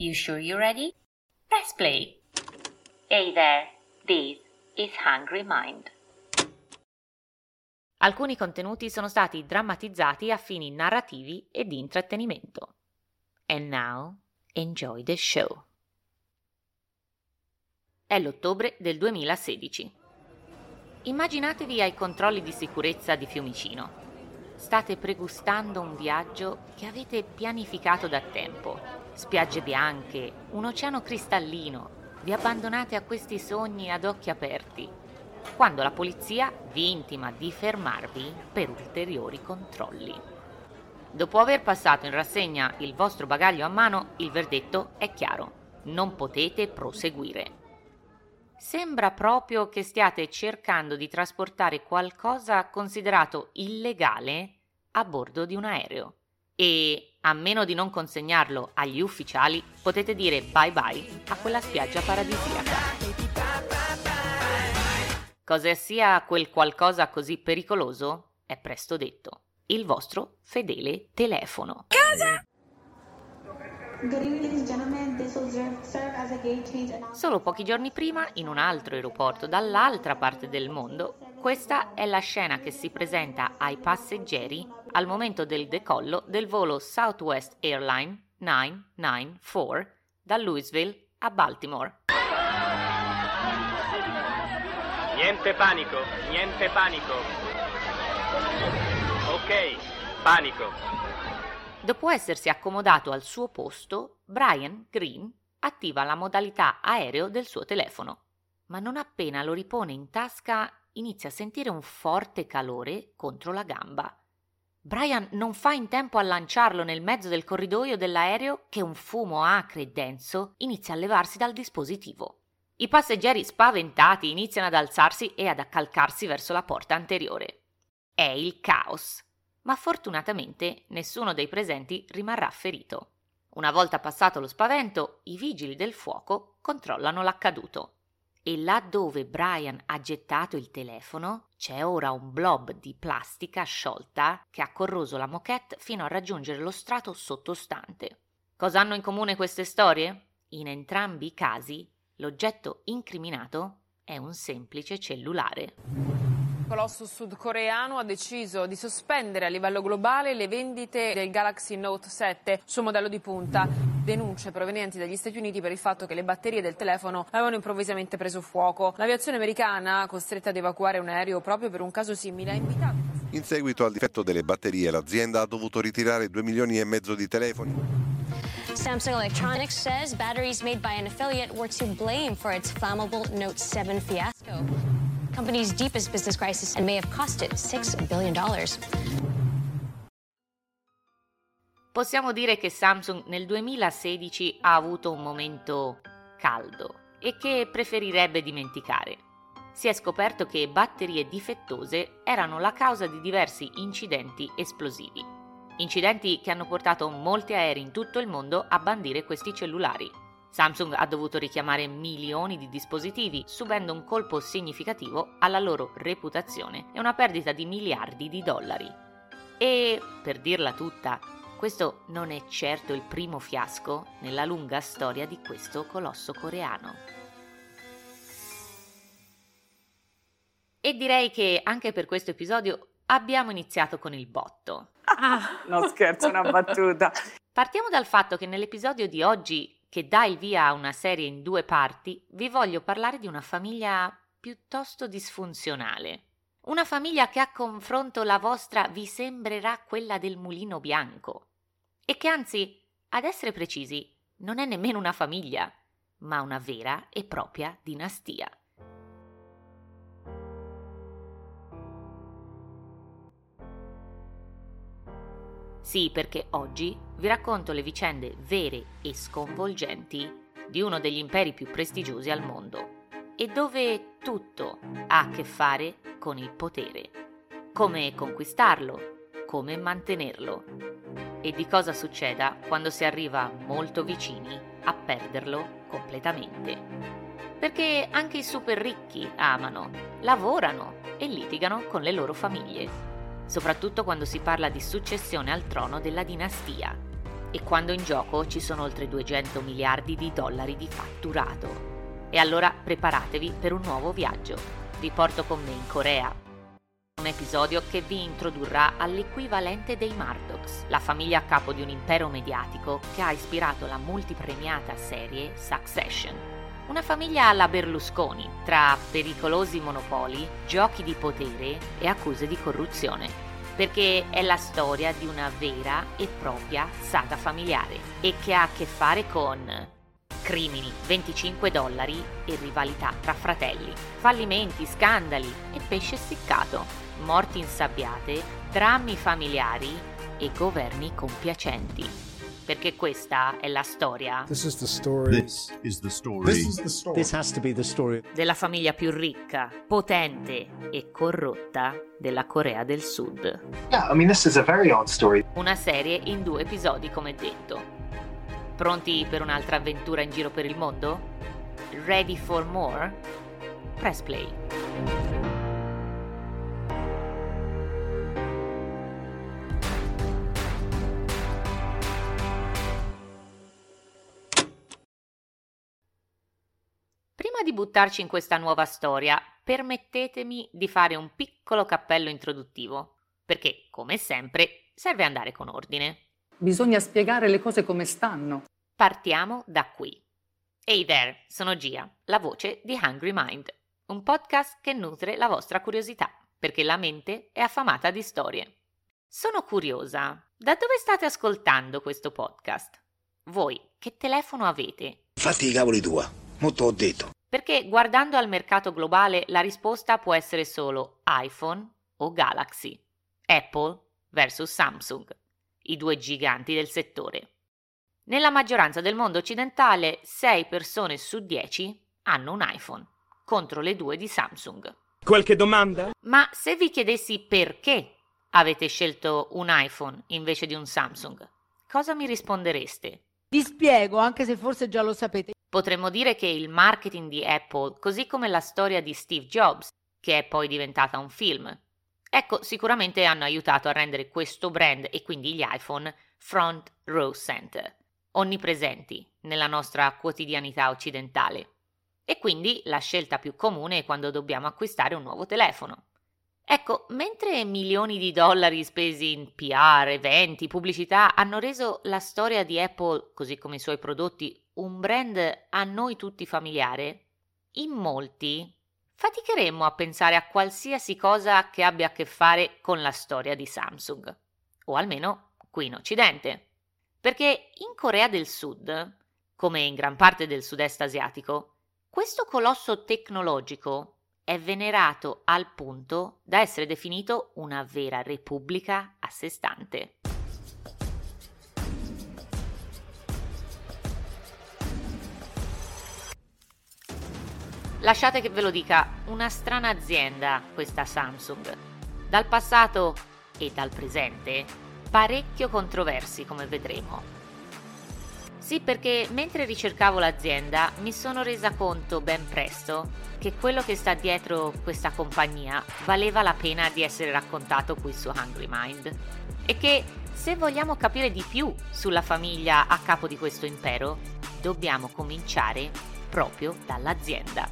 You sure you're ready? Press play. Hey there, this is Hungry Mind. Alcuni contenuti sono stati drammatizzati a fini narrativi e di intrattenimento. And now, enjoy the show. È l'ottobre del 2016. Immaginatevi ai controlli di sicurezza di Fiumicino. State pregustando un viaggio che avete pianificato da tempo. Spiagge bianche, un oceano cristallino. Vi abbandonate a questi sogni ad occhi aperti quando la polizia vi intima di fermarvi per ulteriori controlli. Dopo aver passato in rassegna il vostro bagaglio a mano, il verdetto è chiaro. Non potete proseguire. Sembra proprio che stiate cercando di trasportare qualcosa considerato illegale a bordo di un aereo. E, a meno di non consegnarlo agli ufficiali, potete dire bye bye a quella spiaggia paradisiaca. Cosa sia quel qualcosa così pericoloso è presto detto. Il vostro fedele telefono. Cosa? Solo pochi giorni prima, in un altro aeroporto dall'altra parte del mondo, questa è la scena che si presenta ai passeggeri al momento del decollo del volo Southwest Airline 994 da Louisville a Baltimore. Niente panico, niente panico. Ok, panico. Dopo essersi accomodato al suo posto, Brian Green attiva la modalità aereo del suo telefono. Ma non appena lo ripone in tasca, inizia a sentire un forte calore contro la gamba. Brian non fa in tempo a lanciarlo nel mezzo del corridoio dell'aereo che un fumo acre e denso inizia a levarsi dal dispositivo. I passeggeri spaventati iniziano ad alzarsi e ad accalcarsi verso la porta anteriore. È il caos, ma fortunatamente nessuno dei presenti rimarrà ferito. Una volta passato lo spavento, i vigili del fuoco controllano l'accaduto. E là dove Brian ha gettato il telefono c'è ora un blob di plastica sciolta che ha corroso la moquette fino a raggiungere lo strato sottostante. Cosa hanno in comune queste storie? In entrambi i casi L'oggetto incriminato è un semplice cellulare. Il colosso sudcoreano ha deciso di sospendere a livello globale le vendite del Galaxy Note 7, suo modello di punta. Denunce provenienti dagli Stati Uniti per il fatto che le batterie del telefono avevano improvvisamente preso fuoco. L'aviazione americana, costretta ad evacuare un aereo proprio per un caso simile, ha invitato. In seguito al difetto delle batterie, l'azienda ha dovuto ritirare 2 milioni e mezzo di telefoni. Samsung Electronics says batteries made by an affiliate were to blame for its flammable Note 7 fiasco. Company's deepest business crisis and may have cost it $6 billion. Possiamo dire che Samsung nel 2016 ha avuto un momento caldo e che preferirebbe dimenticare. Si è scoperto che batterie difettose erano la causa di diversi incidenti esplosivi incidenti che hanno portato molti aerei in tutto il mondo a bandire questi cellulari. Samsung ha dovuto richiamare milioni di dispositivi, subendo un colpo significativo alla loro reputazione e una perdita di miliardi di dollari. E, per dirla tutta, questo non è certo il primo fiasco nella lunga storia di questo colosso coreano. E direi che anche per questo episodio abbiamo iniziato con il botto. Ah, no scherzo, una battuta. Partiamo dal fatto che nell'episodio di oggi, che dà il via a una serie in due parti, vi voglio parlare di una famiglia piuttosto disfunzionale. Una famiglia che a confronto la vostra vi sembrerà quella del mulino bianco. E che anzi, ad essere precisi, non è nemmeno una famiglia, ma una vera e propria dinastia. Sì, perché oggi vi racconto le vicende vere e sconvolgenti di uno degli imperi più prestigiosi al mondo e dove tutto ha a che fare con il potere. Come conquistarlo, come mantenerlo e di cosa succeda quando si arriva molto vicini a perderlo completamente. Perché anche i super ricchi amano, lavorano e litigano con le loro famiglie soprattutto quando si parla di successione al trono della dinastia. e quando in gioco ci sono oltre 200 miliardi di dollari di fatturato. E allora preparatevi per un nuovo viaggio. Vi porto con me in Corea. Un episodio che vi introdurrà all'equivalente dei Mardox, la famiglia a capo di un impero mediatico che ha ispirato la multipremiata serie Succession. Una famiglia alla Berlusconi, tra pericolosi monopoli, giochi di potere e accuse di corruzione. Perché è la storia di una vera e propria saga familiare e che ha a che fare con crimini, 25 dollari e rivalità tra fratelli, fallimenti, scandali e pesce essiccato, morti insabbiate, drammi familiari e governi compiacenti perché questa è la storia This is the story. This is the story. This is the story. This has to be the story. della famiglia più ricca, potente e corrotta della Corea del Sud. Yeah, I mean, this is a very odd story. Una serie in due episodi, come detto. Pronti per un'altra avventura in giro per il mondo? Ready for more? Press play. Buttarci in questa nuova storia, permettetemi di fare un piccolo cappello introduttivo, perché, come sempre, serve andare con ordine. Bisogna spiegare le cose come stanno. Partiamo da qui. Hey there, sono Gia, la voce di Hungry Mind, un podcast che nutre la vostra curiosità, perché la mente è affamata di storie. Sono curiosa, da dove state ascoltando questo podcast? Voi che telefono avete? Fatti i cavoli tua, molto ho detto. Perché guardando al mercato globale la risposta può essere solo iPhone o Galaxy, Apple versus Samsung, i due giganti del settore. Nella maggioranza del mondo occidentale 6 persone su 10 hanno un iPhone, contro le due di Samsung. Qualche domanda? Ma se vi chiedessi perché avete scelto un iPhone invece di un Samsung, cosa mi rispondereste? Vi spiego, anche se forse già lo sapete. Potremmo dire che il marketing di Apple, così come la storia di Steve Jobs, che è poi diventata un film, ecco, sicuramente hanno aiutato a rendere questo brand e quindi gli iPhone front row center, onnipresenti nella nostra quotidianità occidentale. E quindi la scelta più comune è quando dobbiamo acquistare un nuovo telefono. Ecco, mentre milioni di dollari spesi in PR, eventi, pubblicità hanno reso la storia di Apple, così come i suoi prodotti, un brand a noi tutti familiare, in molti faticheremmo a pensare a qualsiasi cosa che abbia a che fare con la storia di Samsung, o almeno qui in Occidente. Perché in Corea del Sud, come in gran parte del sud-est asiatico, questo colosso tecnologico è venerato al punto da essere definito una vera repubblica a sé stante. Lasciate che ve lo dica, una strana azienda questa Samsung. Dal passato e dal presente, parecchio controversi come vedremo. Sì, perché mentre ricercavo l'azienda mi sono resa conto ben presto che quello che sta dietro questa compagnia valeva la pena di essere raccontato qui su Hungry Mind e che se vogliamo capire di più sulla famiglia a capo di questo impero, dobbiamo cominciare proprio dall'azienda.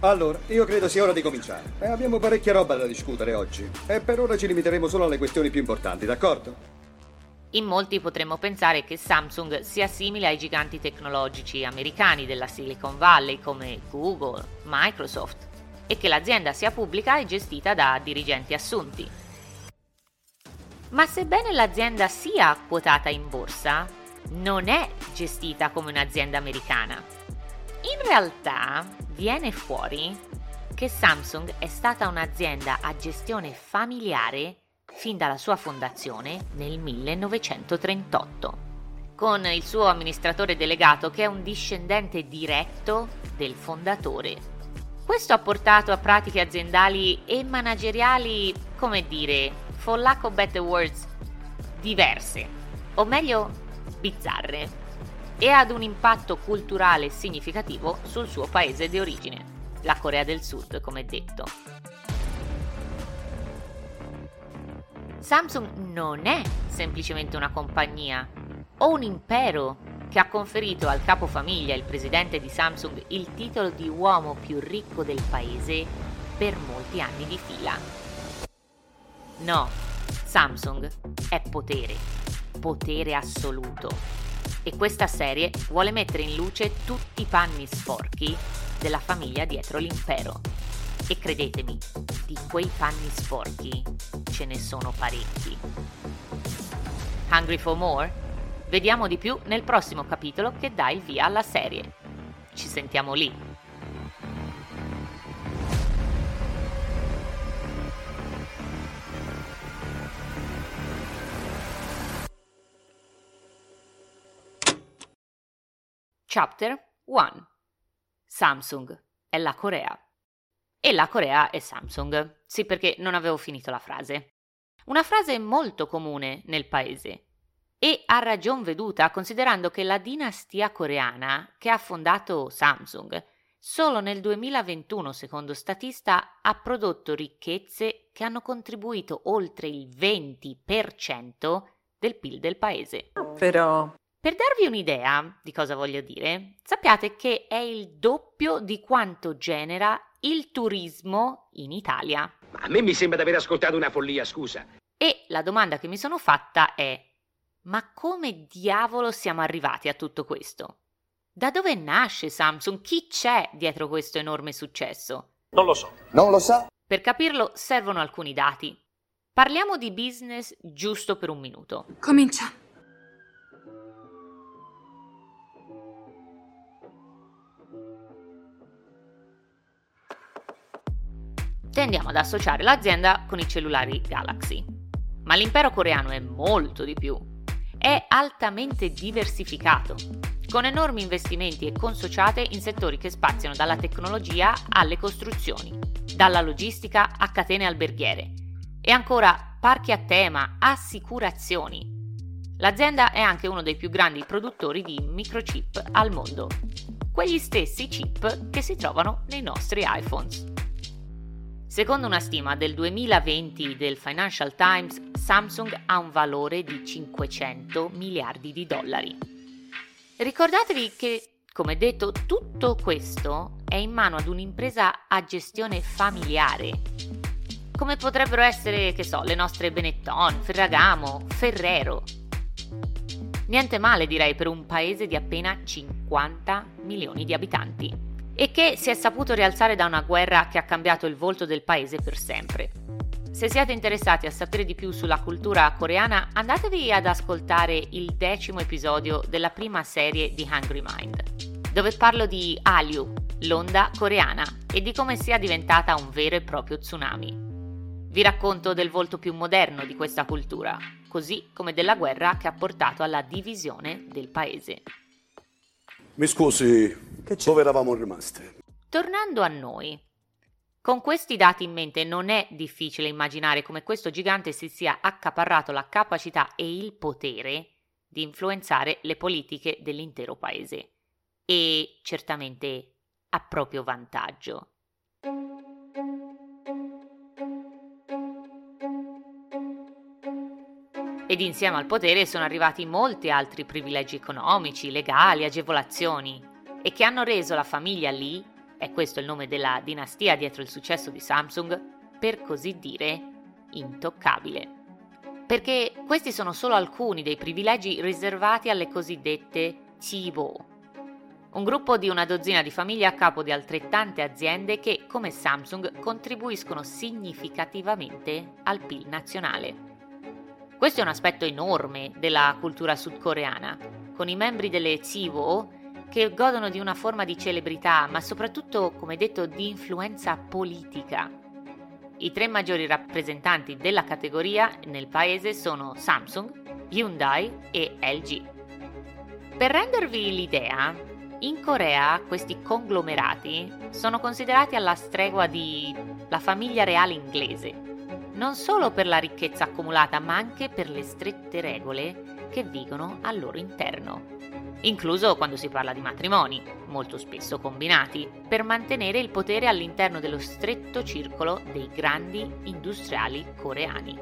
Allora, io credo sia ora di cominciare. E abbiamo parecchia roba da discutere oggi. E per ora ci limiteremo solo alle questioni più importanti, d'accordo? In molti potremmo pensare che Samsung sia simile ai giganti tecnologici americani della Silicon Valley come Google, Microsoft e che l'azienda sia pubblica e gestita da dirigenti assunti. Ma sebbene l'azienda sia quotata in borsa, non è gestita come un'azienda americana. In realtà viene fuori che Samsung è stata un'azienda a gestione familiare fin dalla sua fondazione nel 1938, con il suo amministratore delegato che è un discendente diretto del fondatore. Questo ha portato a pratiche aziendali e manageriali, come dire, for lack of better words, diverse, o meglio, bizzarre, e ad un impatto culturale significativo sul suo paese di origine, la Corea del Sud, come detto. Samsung non è semplicemente una compagnia, o un impero che ha conferito al capofamiglia, il presidente di Samsung, il titolo di uomo più ricco del paese per molti anni di fila. No, Samsung è potere, potere assoluto. E questa serie vuole mettere in luce tutti i panni sporchi della famiglia dietro l'impero. E credetemi, di quei panni sporchi ce ne sono parecchi. Hungry for more? Vediamo di più nel prossimo capitolo che dà il via alla serie. Ci sentiamo lì. Chapter 1 Samsung è la Corea. E la Corea è Samsung. Sì, perché non avevo finito la frase. Una frase molto comune nel paese e a ragion veduta considerando che la dinastia coreana che ha fondato Samsung solo nel 2021, secondo Statista, ha prodotto ricchezze che hanno contribuito oltre il 20% del PIL del paese. Però... Per darvi un'idea di cosa voglio dire, sappiate che è il doppio di quanto genera il turismo in Italia. Ma a me mi sembra di aver ascoltato una follia, scusa. E la domanda che mi sono fatta è ma come diavolo siamo arrivati a tutto questo? Da dove nasce Samsung? Chi c'è dietro questo enorme successo? Non lo so. Non lo sa? Per capirlo servono alcuni dati. Parliamo di business giusto per un minuto. Comincia. Tendiamo ad associare l'azienda con i cellulari Galaxy. Ma l'impero coreano è molto di più è altamente diversificato, con enormi investimenti e consociate in settori che spaziano dalla tecnologia alle costruzioni, dalla logistica a catene alberghiere e ancora parchi a tema, assicurazioni. L'azienda è anche uno dei più grandi produttori di microchip al mondo, quegli stessi chip che si trovano nei nostri iPhones. Secondo una stima del 2020 del Financial Times, Samsung ha un valore di 500 miliardi di dollari. Ricordatevi che, come detto, tutto questo è in mano ad un'impresa a gestione familiare, come potrebbero essere, che so, le nostre Benetton, Ferragamo, Ferrero. Niente male direi per un paese di appena 50 milioni di abitanti e che si è saputo rialzare da una guerra che ha cambiato il volto del paese per sempre. Se siete interessati a sapere di più sulla cultura coreana, andatevi ad ascoltare il decimo episodio della prima serie di Hungry Mind, dove parlo di Hallyu, l'onda coreana, e di come sia diventata un vero e proprio tsunami. Vi racconto del volto più moderno di questa cultura, così come della guerra che ha portato alla divisione del paese. Mi scusi, dove eravamo rimasti? Tornando a noi. Con questi dati in mente non è difficile immaginare come questo gigante si sia accaparrato la capacità e il potere di influenzare le politiche dell'intero paese. E certamente a proprio vantaggio. Ed insieme al potere sono arrivati molti altri privilegi economici, legali, agevolazioni e che hanno reso la famiglia Lee, e questo è il nome della dinastia dietro il successo di Samsung, per così dire, intoccabile. Perché questi sono solo alcuni dei privilegi riservati alle cosiddette Chibo, un gruppo di una dozzina di famiglie a capo di altrettante aziende che, come Samsung, contribuiscono significativamente al PIL nazionale. Questo è un aspetto enorme della cultura sudcoreana, con i membri delle Zivo che godono di una forma di celebrità, ma soprattutto, come detto, di influenza politica. I tre maggiori rappresentanti della categoria nel paese sono Samsung, Hyundai e LG. Per rendervi l'idea, in Corea questi conglomerati sono considerati alla stregua di la famiglia reale inglese, non solo per la ricchezza accumulata, ma anche per le strette regole che vigono al loro interno, incluso quando si parla di matrimoni, molto spesso combinati, per mantenere il potere all'interno dello stretto circolo dei grandi industriali coreani.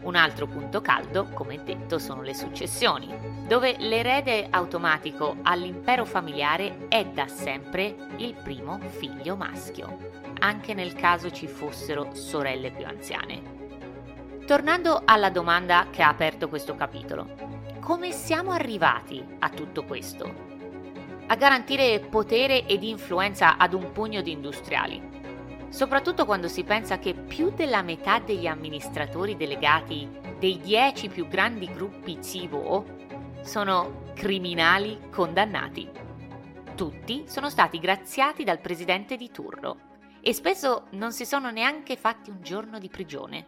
Un altro punto caldo, come detto, sono le successioni, dove l'erede automatico all'impero familiare è da sempre il primo figlio maschio, anche nel caso ci fossero sorelle più anziane. Tornando alla domanda che ha aperto questo capitolo, come siamo arrivati a tutto questo? A garantire potere ed influenza ad un pugno di industriali, soprattutto quando si pensa che più della metà degli amministratori delegati dei dieci più grandi gruppi CIVO sono criminali condannati. Tutti sono stati graziati dal presidente di turno e spesso non si sono neanche fatti un giorno di prigione.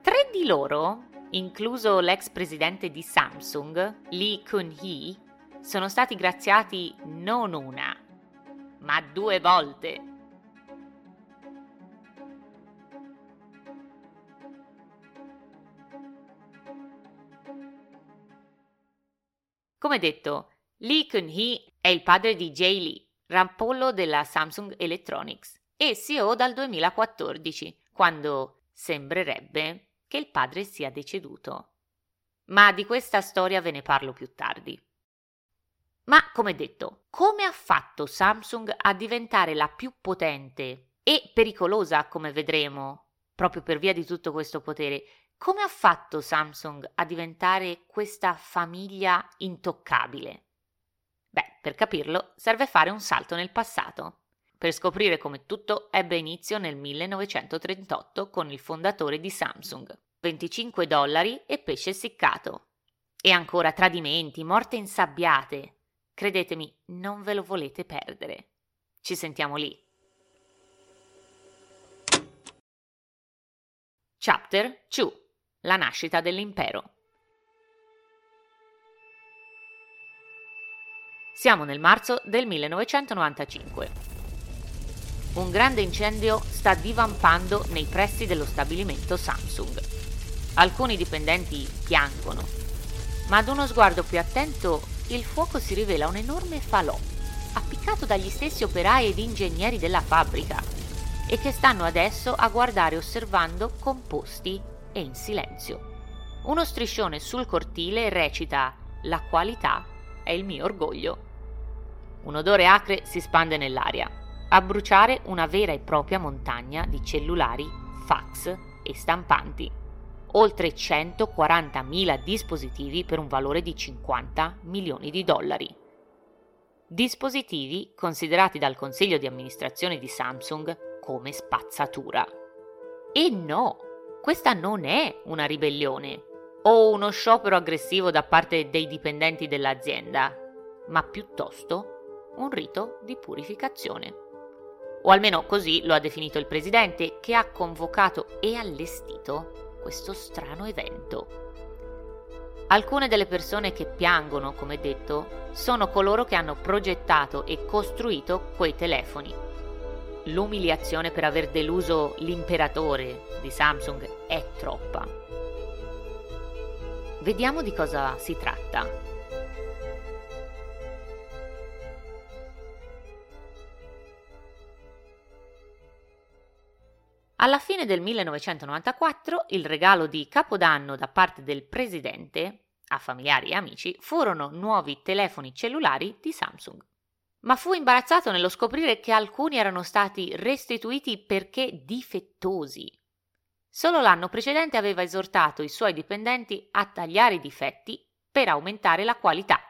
Tre di loro, incluso l'ex presidente di Samsung, Lee Kun-hee, sono stati graziati non una, ma due volte Come detto, Lee Kun-hee è il padre di Jay Lee, rampollo della Samsung Electronics e CEO dal 2014, quando sembrerebbe che il padre sia deceduto. Ma di questa storia ve ne parlo più tardi. Ma, come detto, come ha fatto Samsung a diventare la più potente e pericolosa, come vedremo, proprio per via di tutto questo potere, come ha fatto Samsung a diventare questa famiglia intoccabile? Beh, per capirlo serve fare un salto nel passato, per scoprire come tutto ebbe inizio nel 1938 con il fondatore di Samsung. 25 dollari e pesce essiccato. E ancora tradimenti, morte insabbiate. Credetemi, non ve lo volete perdere. Ci sentiamo lì. Chapter 2 la nascita dell'impero. Siamo nel marzo del 1995. Un grande incendio sta divampando nei pressi dello stabilimento Samsung. Alcuni dipendenti piangono, ma ad uno sguardo più attento il fuoco si rivela un enorme falò, appiccato dagli stessi operai ed ingegneri della fabbrica, e che stanno adesso a guardare osservando composti e in silenzio. Uno striscione sul cortile recita La qualità è il mio orgoglio. Un odore acre si spande nell'aria, a bruciare una vera e propria montagna di cellulari, fax e stampanti. Oltre 140.000 dispositivi per un valore di 50 milioni di dollari. Dispositivi considerati dal consiglio di amministrazione di Samsung come spazzatura. E no! Questa non è una ribellione o uno sciopero aggressivo da parte dei dipendenti dell'azienda, ma piuttosto un rito di purificazione. O almeno così lo ha definito il presidente che ha convocato e allestito questo strano evento. Alcune delle persone che piangono, come detto, sono coloro che hanno progettato e costruito quei telefoni l'umiliazione per aver deluso l'imperatore di Samsung è troppa. Vediamo di cosa si tratta. Alla fine del 1994 il regalo di Capodanno da parte del presidente a familiari e amici furono nuovi telefoni cellulari di Samsung ma fu imbarazzato nello scoprire che alcuni erano stati restituiti perché difettosi. Solo l'anno precedente aveva esortato i suoi dipendenti a tagliare i difetti per aumentare la qualità,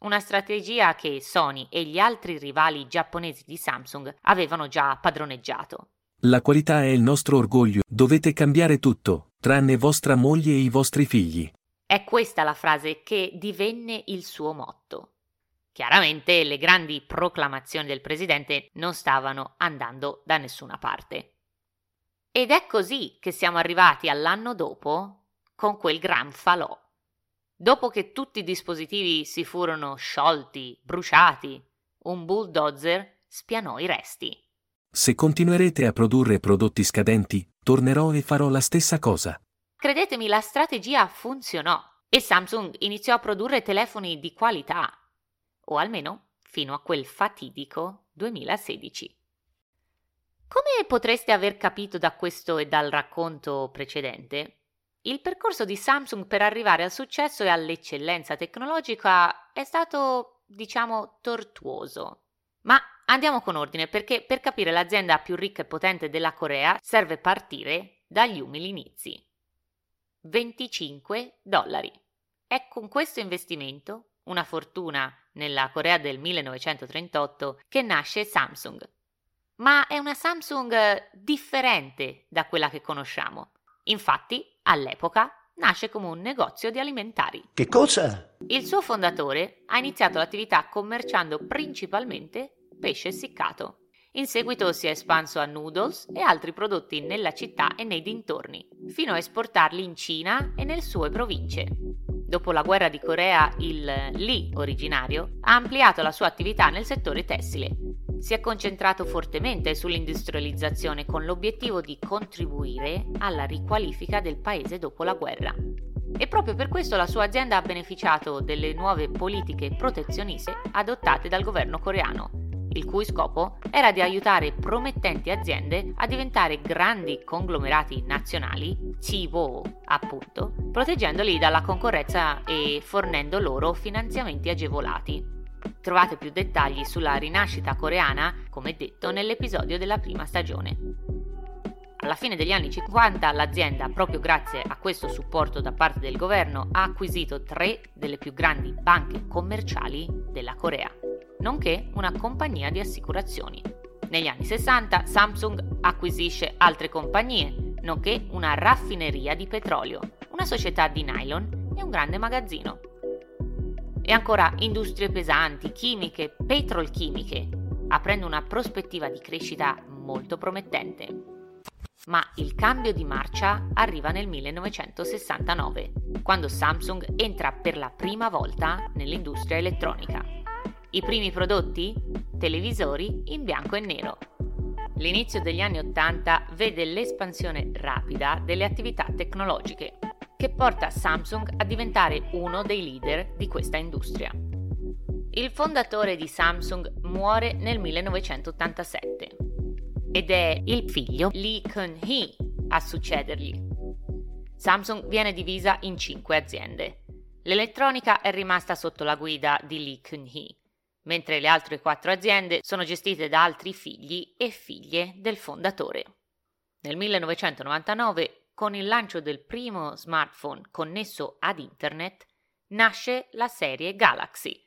una strategia che Sony e gli altri rivali giapponesi di Samsung avevano già padroneggiato. La qualità è il nostro orgoglio, dovete cambiare tutto, tranne vostra moglie e i vostri figli. È questa la frase che divenne il suo motto. Chiaramente le grandi proclamazioni del presidente non stavano andando da nessuna parte. Ed è così che siamo arrivati all'anno dopo con quel gran falò. Dopo che tutti i dispositivi si furono sciolti, bruciati, un bulldozer spianò i resti. Se continuerete a produrre prodotti scadenti, tornerò e farò la stessa cosa. Credetemi, la strategia funzionò e Samsung iniziò a produrre telefoni di qualità o almeno fino a quel fatidico 2016. Come potreste aver capito da questo e dal racconto precedente, Il percorso di Samsung per arrivare al successo e all'eccellenza tecnologica è stato, diciamo, tortuoso. Ma andiamo con ordine perché per capire l'azienda più ricca e potente della Corea serve partire dagli umili inizi. 25 dollari. È con questo investimento, una fortuna nella Corea del 1938, che nasce Samsung. Ma è una Samsung differente da quella che conosciamo. Infatti, all'epoca, nasce come un negozio di alimentari. Che cosa? Il suo fondatore ha iniziato l'attività commerciando principalmente pesce essiccato. In seguito si è espanso a noodles e altri prodotti nella città e nei dintorni, fino a esportarli in Cina e nelle sue province. Dopo la guerra di Corea, il Lee originario ha ampliato la sua attività nel settore tessile. Si è concentrato fortemente sull'industrializzazione con l'obiettivo di contribuire alla riqualifica del paese dopo la guerra. E proprio per questo la sua azienda ha beneficiato delle nuove politiche protezioniste adottate dal governo coreano, il cui scopo era di aiutare promettenti aziende a diventare grandi conglomerati nazionali, CIVO appunto, proteggendoli dalla concorrenza e fornendo loro finanziamenti agevolati. Trovate più dettagli sulla rinascita coreana, come detto, nell'episodio della prima stagione. Alla fine degli anni 50 l'azienda, proprio grazie a questo supporto da parte del governo, ha acquisito tre delle più grandi banche commerciali della Corea nonché una compagnia di assicurazioni. Negli anni 60 Samsung acquisisce altre compagnie, nonché una raffineria di petrolio, una società di nylon e un grande magazzino. E ancora industrie pesanti, chimiche, petrolchimiche, aprendo una prospettiva di crescita molto promettente. Ma il cambio di marcia arriva nel 1969, quando Samsung entra per la prima volta nell'industria elettronica. I primi prodotti? Televisori in bianco e nero. L'inizio degli anni Ottanta vede l'espansione rapida delle attività tecnologiche, che porta Samsung a diventare uno dei leader di questa industria. Il fondatore di Samsung muore nel 1987 ed è il figlio Lee Kun-hee a succedergli. Samsung viene divisa in cinque aziende. L'elettronica è rimasta sotto la guida di Lee Kun-hee mentre le altre quattro aziende sono gestite da altri figli e figlie del fondatore. Nel 1999, con il lancio del primo smartphone connesso ad Internet, nasce la serie Galaxy,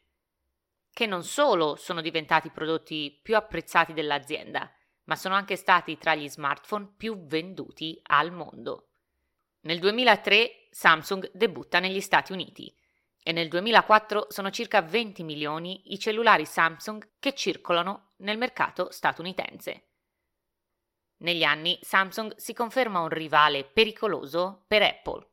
che non solo sono diventati i prodotti più apprezzati dell'azienda, ma sono anche stati tra gli smartphone più venduti al mondo. Nel 2003 Samsung debutta negli Stati Uniti e nel 2004 sono circa 20 milioni i cellulari Samsung che circolano nel mercato statunitense. Negli anni Samsung si conferma un rivale pericoloso per Apple.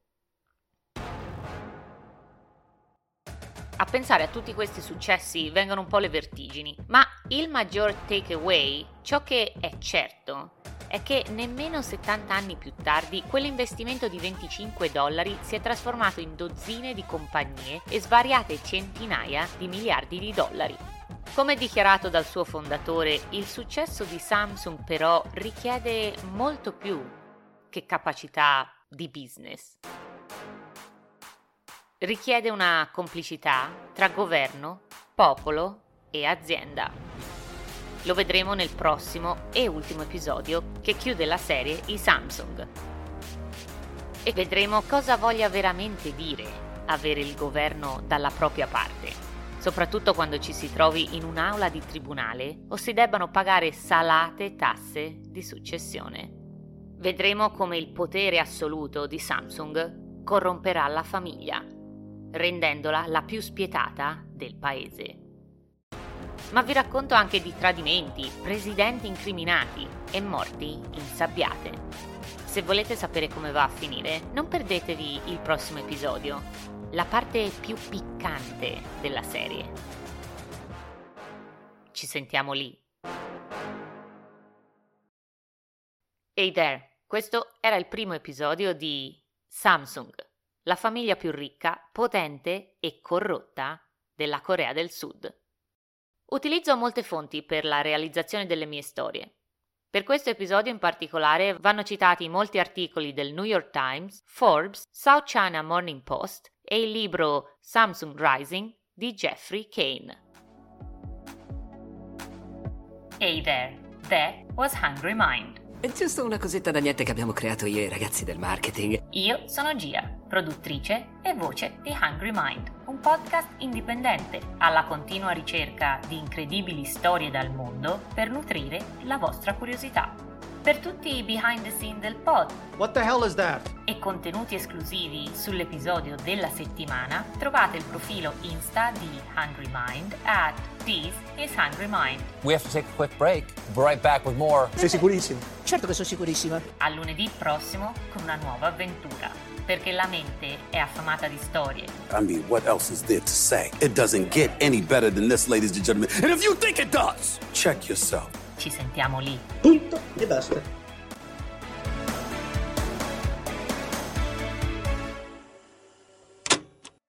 A pensare a tutti questi successi vengono un po' le vertigini, ma il maggior takeaway, ciò che è certo, è che nemmeno 70 anni più tardi quell'investimento di 25 dollari si è trasformato in dozzine di compagnie e svariate centinaia di miliardi di dollari. Come dichiarato dal suo fondatore, il successo di Samsung però richiede molto più che capacità di business. Richiede una complicità tra governo, popolo e azienda. Lo vedremo nel prossimo e ultimo episodio che chiude la serie I Samsung. E vedremo cosa voglia veramente dire avere il governo dalla propria parte, soprattutto quando ci si trovi in un'aula di tribunale o si debbano pagare salate tasse di successione. Vedremo come il potere assoluto di Samsung corromperà la famiglia, rendendola la più spietata del paese ma vi racconto anche di tradimenti, presidenti incriminati e morti insabbiate. Se volete sapere come va a finire, non perdetevi il prossimo episodio, la parte più piccante della serie. Ci sentiamo lì. Hey there, questo era il primo episodio di Samsung, la famiglia più ricca, potente e corrotta della Corea del Sud. Utilizzo molte fonti per la realizzazione delle mie storie. Per questo episodio in particolare vanno citati molti articoli del New York Times, Forbes, South China Morning Post e il libro Samsung Rising di Jeffrey Kane. Hey there, that was Hungry Mind. È giusto una cosetta da niente che abbiamo creato io e i ragazzi del marketing. Io sono Gia, produttrice e voce di Hungry Mind, un podcast indipendente alla continua ricerca di incredibili storie dal mondo per nutrire la vostra curiosità. Per tutti i behind the scene del pod What the hell is that? e contenuti esclusivi sull'episodio della settimana, trovate il profilo Insta di Hungry Mind at This is Hungry Mind. We have to take a quick break. We're right back with more. Sei sicurissimo? Certo che sono sicurissima. A lunedì prossimo con una nuova avventura, perché la mente è affamata di storie. I mean, what else is there to say? It doesn't get any better than this, ladies and gentlemen. And if you think it does, check yourself. Ci sentiamo lì. Punto e basta.